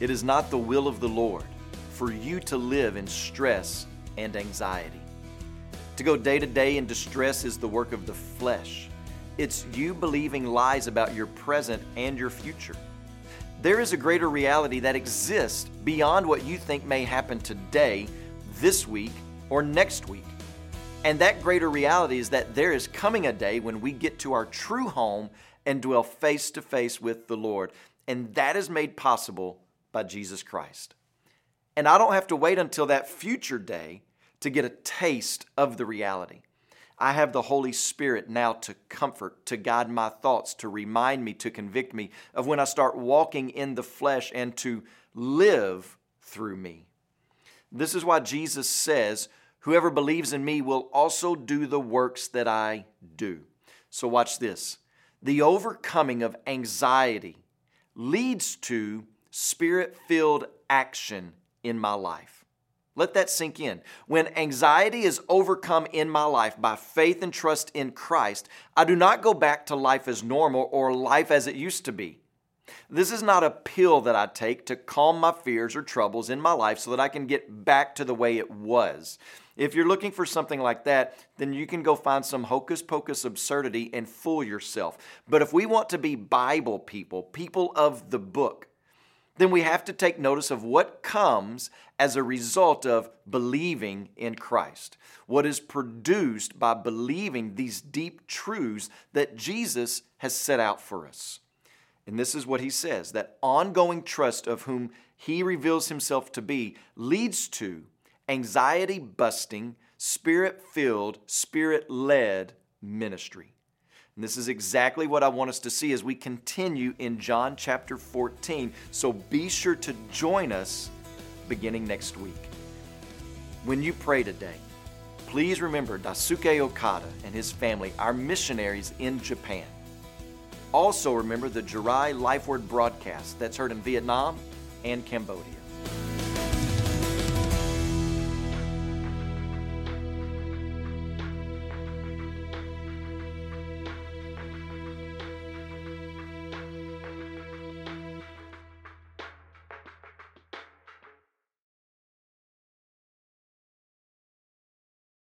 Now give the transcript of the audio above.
It is not the will of the Lord for you to live in stress and anxiety. To go day to day in distress is the work of the flesh. It's you believing lies about your present and your future. There is a greater reality that exists beyond what you think may happen today, this week, or next week. And that greater reality is that there is coming a day when we get to our true home and dwell face to face with the Lord. And that is made possible by Jesus Christ. And I don't have to wait until that future day to get a taste of the reality. I have the Holy Spirit now to comfort, to guide my thoughts, to remind me, to convict me of when I start walking in the flesh and to live through me. This is why Jesus says, Whoever believes in me will also do the works that I do. So, watch this. The overcoming of anxiety leads to spirit filled action in my life. Let that sink in. When anxiety is overcome in my life by faith and trust in Christ, I do not go back to life as normal or life as it used to be. This is not a pill that I take to calm my fears or troubles in my life so that I can get back to the way it was. If you're looking for something like that, then you can go find some hocus pocus absurdity and fool yourself. But if we want to be Bible people, people of the book, then we have to take notice of what comes as a result of believing in Christ. What is produced by believing these deep truths that Jesus has set out for us. And this is what he says that ongoing trust of whom he reveals himself to be leads to anxiety busting, spirit filled, spirit led ministry. And this is exactly what I want us to see as we continue in John chapter 14. So be sure to join us beginning next week. When you pray today, please remember Daisuke Okada and his family, our missionaries in Japan. Also remember the Jarai Life Word broadcast that's heard in Vietnam and Cambodia.